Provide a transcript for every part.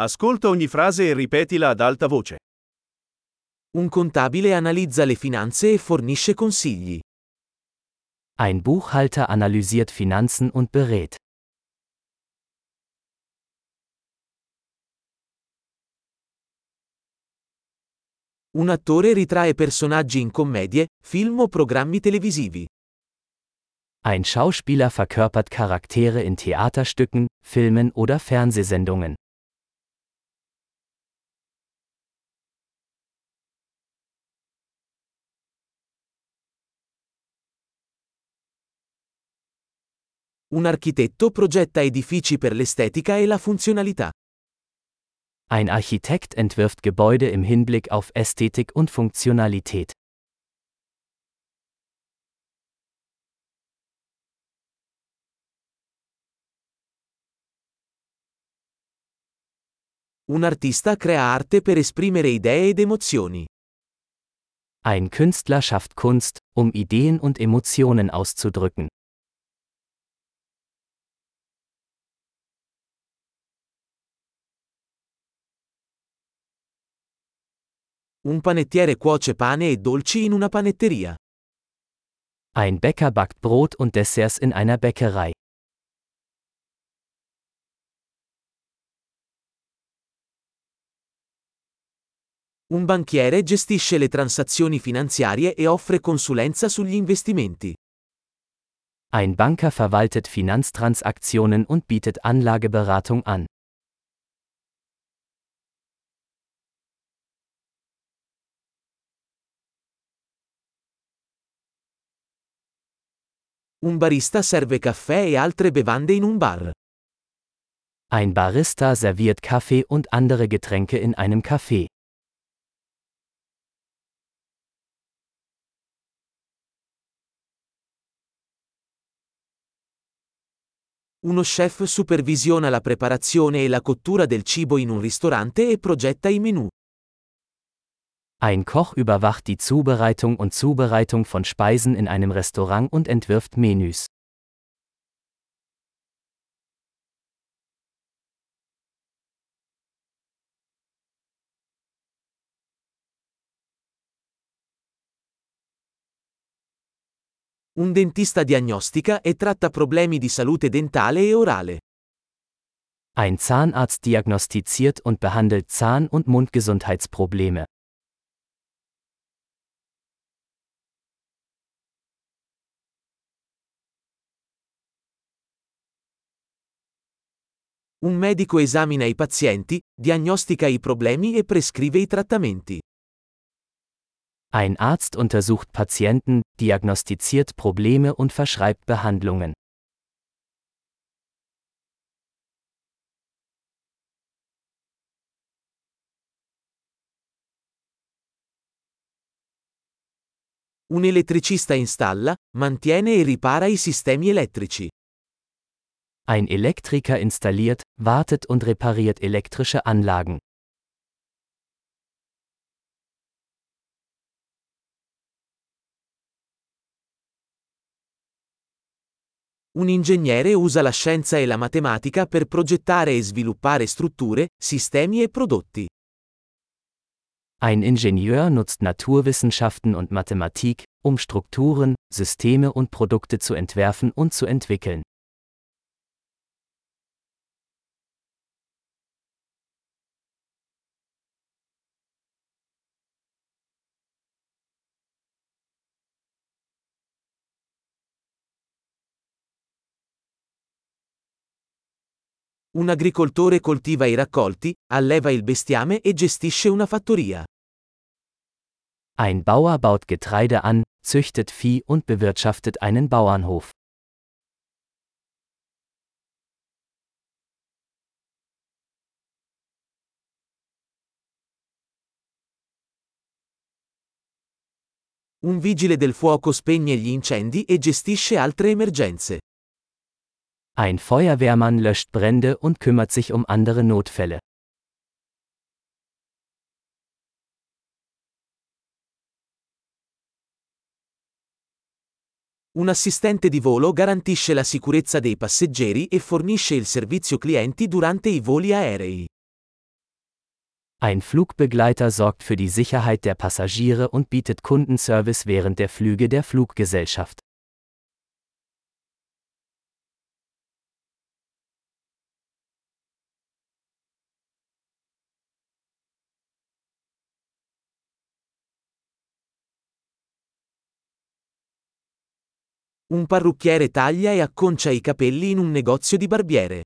Ascolta ogni frase e ripetila ad alta voce. Un contabile analizza le finanze e fornisce consigli. Ein Buchhalter analysiert Finanzen und berät. Un attore ritrae personaggi in commedie, film o programmi televisivi. Ein Schauspieler verkörpert Charaktere in Theaterstücken, Filmen oder Fernsehsendungen. Un architetto progetta edifici per l'estetica e la funzionalità. Ein Architekt entwirft Gebäude im Hinblick auf Ästhetik und Funktionalität. Un artista crea arte per esprimere idee ed emozioni. Ein Künstler schafft Kunst, um Ideen und Emotionen auszudrücken. Un panettiere cuoce pane e dolci in una panetteria. Ein Bäcker backt Brot und Desserts in einer Bäckerei. Un banchiere gestisce le transazioni finanziarie e offre consulenza sugli investimenti. Ein Banker verwaltet Finanztransaktionen und bietet Anlageberatung an. Un barista serve caffè e altre bevande in un bar. Ein Barista serviert Kaffee und andere Getränke in einem Café. Uno chef supervisiona la preparazione e la cottura del cibo in un ristorante e progetta i menù. Ein Koch überwacht die Zubereitung und Zubereitung von Speisen in einem Restaurant und entwirft Menüs. Un dentista diagnostica e tratta problemi di salute dentale e orale. Ein Zahnarzt diagnostiziert und behandelt Zahn- und Mundgesundheitsprobleme. Un medico esamina i pazienti, diagnostica i problemi e prescrive i trattamenti. Ein Arzt untersucht Patienten, diagnostiziert Probleme und verschreibt Behandlungen. Un elettricista installa, mantiene e ripara i sistemi elettrici. Ein Elektriker installiert, wartet und repariert elektrische Anlagen. Un ingegnere usa la scienza e la matematica per progettare e sviluppare strutture, sistemi e prodotti. Ein Ingenieur nutzt Naturwissenschaften und Mathematik, um Strukturen, Systeme und Produkte zu entwerfen und zu entwickeln. Un agricoltore coltiva i raccolti, alleva il bestiame e gestisce una fattoria. Ein Bauer baut Getreide an, züchtet Vieh und bewirtschaftet einen Bauernhof. Un vigile del fuoco spegne gli incendi e gestisce altre emergenze. Ein Feuerwehrmann löscht Brände und kümmert sich um andere Notfälle. Un assistente di volo garantisce la sicurezza dei passeggeri e fornisce il servizio clienti durante i voli aerei. Ein Flugbegleiter sorgt für die Sicherheit der Passagiere und bietet Kundenservice während der Flüge der Fluggesellschaft. Un parrucchiere taglia e acconcia i capelli in un negozio di barbiere.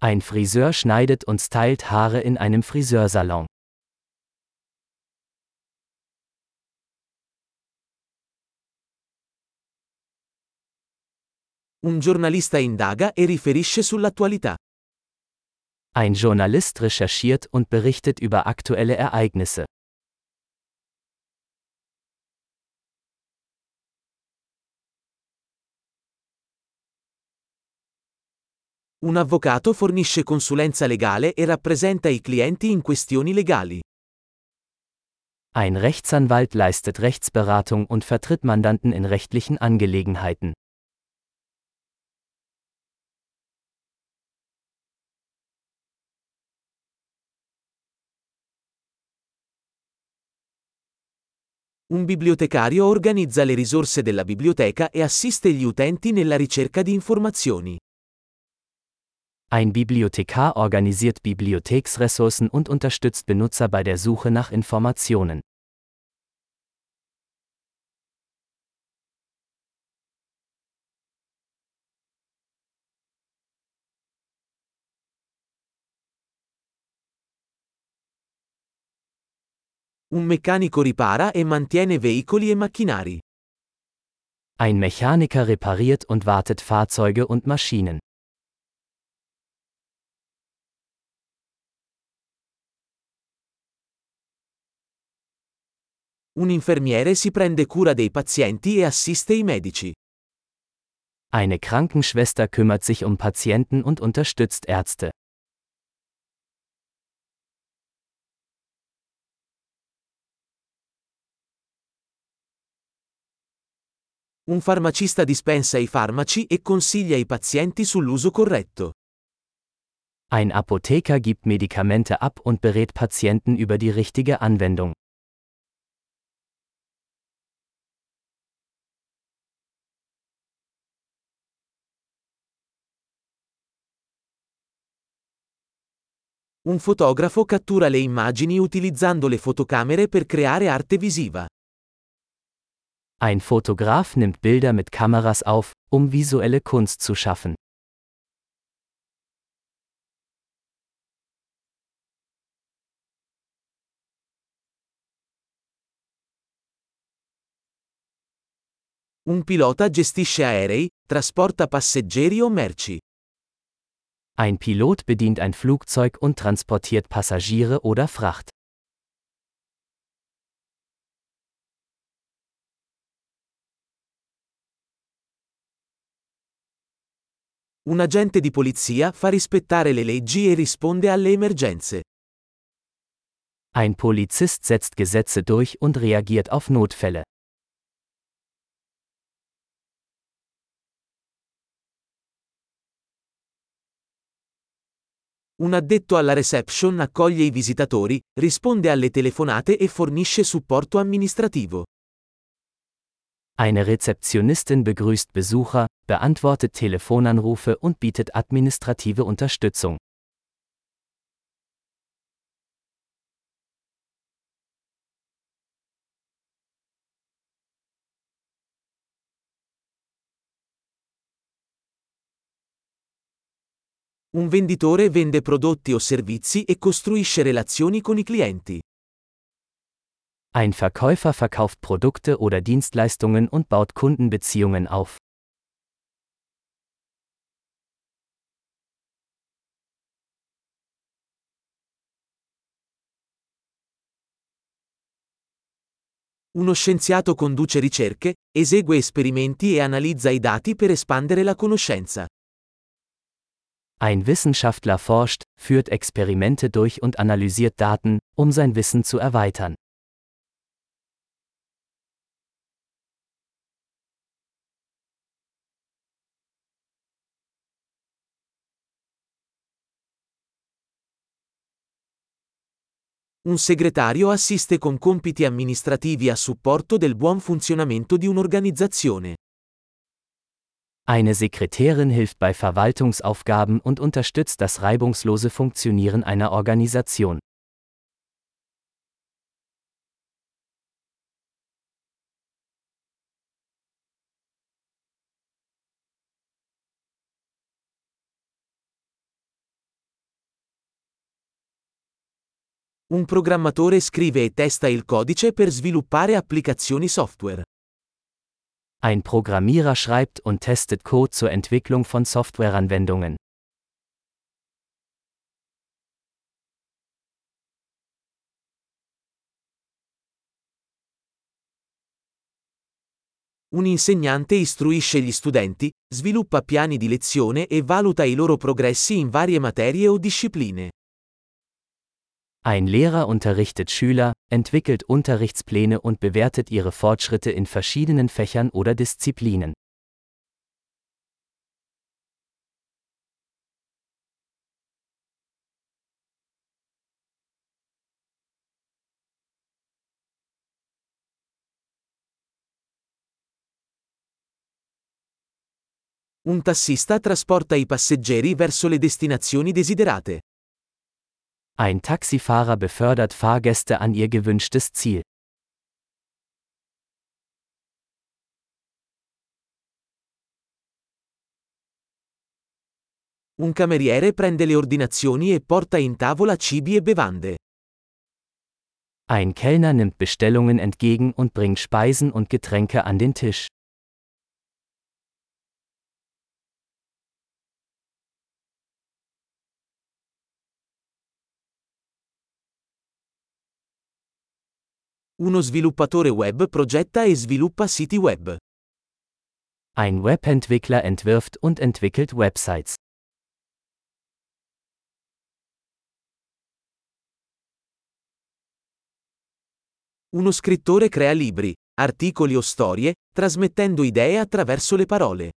Ein Friseur schneidet und stylt Haare in einem Friseursalon. Un giornalista indaga e riferisce sull'attualità. Ein Journalist recherchiert und berichtet über aktuelle Ereignisse. Un avvocato fornisce consulenza legale e rappresenta i clienti in questioni legali. Ein Rechtsanwalt leistet Rechtsberatung und vertritt Mandanten in rechtlichen Angelegenheiten. Un bibliotecario organizza le risorse della biblioteca e assiste gli utenti nella ricerca di informazioni. Ein Bibliothekar organisiert Bibliotheksressourcen und unterstützt Benutzer bei der Suche nach Informationen. Un meccanico ripara e mantiene veicoli e macchinari. Ein Mechaniker repariert und wartet Fahrzeuge und Maschinen. Un infermiere si prende cura dei pazienti e assiste i medici. Eine Krankenschwester kümmert sich um Patienten und unterstützt Ärzte. Un farmacista dispensa i farmaci e consiglia i pazienti sull'uso corretto. Ein Apotheker gibt Medikamente ab und berät Patienten über die richtige Anwendung. Un fotografo cattura le immagini utilizzando le fotocamere per creare arte visiva. Ein Fotograf nimmt Bilder mit Kameras auf, um visuelle Kunst zu schaffen. Un pilota gestisce aerei, trasporta passeggeri o merci. Ein Pilot bedient ein Flugzeug und transportiert Passagiere oder Fracht. Un agente di polizia fa rispettare le leggi e risponde alle emergenze. Ein Polizist setzt Gesetze durch und reagiert auf Notfälle. Un addetto alla reception accoglie i visitatori, risponde alle telefonate e fornisce supporto amministrativo. Eine Rezeptionistin begrüßt Besucher, beantwortet Telefonanrufe und bietet administrative Unterstützung. Un venditore vende prodotti o servizi e costruisce relazioni con i clienti. Ein Verkäufer verkauft Produkte oder Dienstleistungen und baut Kundenbeziehungen auf. Uno scienziato conduce ricerche, esegue esperimenti e analizza i dati per espandere la conoscenza. Ein Wissenschaftler forscht, führt Experimente durch und analysiert Daten, um sein Wissen zu erweitern. Un segretario assiste con compiti amministrativi a supporto del buon funzionamento di un'organizzazione. Eine Sekretärin hilft bei Verwaltungsaufgaben und unterstützt das reibungslose Funktionieren einer Organisation. Un programmatore scrive e testa il codice per sviluppare applicazioni software. Ein Programmierer schreibt und testet Code zur Entwicklung von Softwareanwendungen. Un insegnante istruisce gli studenti, sviluppa piani di lezione e valuta i loro progressi in varie materie o discipline. Ein Lehrer unterrichtet Schüler, entwickelt Unterrichtspläne und bewertet ihre Fortschritte in verschiedenen Fächern oder Disziplinen. Un tassista trasporta i passeggeri verso le destinazioni desiderate. Ein Taxifahrer befördert Fahrgäste an ihr gewünschtes Ziel. Un cameriere prende le ordinazioni e porta in tavola cibi e bevande. Ein Kellner nimmt Bestellungen entgegen und bringt Speisen und Getränke an den Tisch. Uno sviluppatore web progetta e sviluppa siti web. Ein Webentwickler entwirft und entwickelt Websites. Uno scrittore crea libri, articoli o storie, trasmettendo idee attraverso le parole.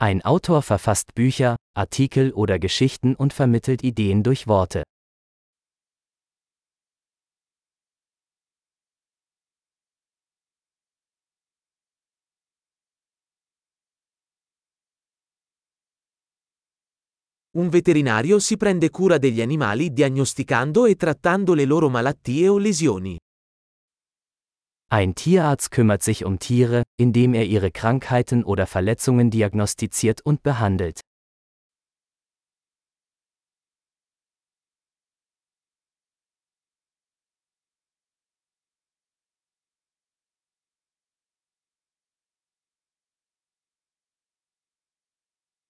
Ein Autor verfasst Bücher, Artikel oder Geschichten und vermittelt Ideen durch Worte. Un veterinario si prende cura degli animali diagnosticando e trattando le loro malattie o lesioni. Ein Tierarzt kümmert sich um Tiere, indem er ihre Krankheiten oder Verletzungen diagnostiziert und behandelt.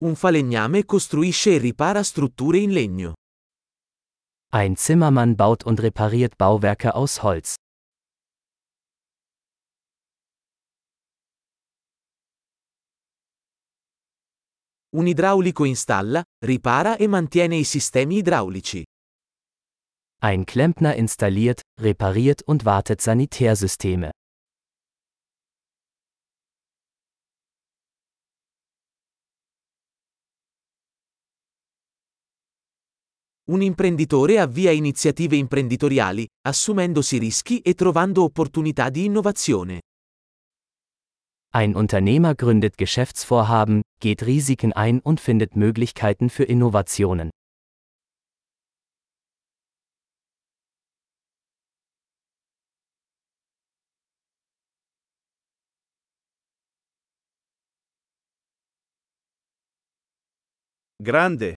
Un falegname costruisce e ripara strutture in legno. Ein Zimmermann baut und repariert Bauwerke aus Holz. Un idraulico installa, ripara e mantiene i sistemi idraulici. Ein Klempner installiert, repariert und wartet Sanitärsysteme. Un imprenditore avvia iniziative imprenditoriali, assumendosi rischi e trovando opportunità di innovazione. Ein Unternehmer gründet Geschäftsvorhaben, geht Risiken ein und findet Möglichkeiten für Innovationen. Grande,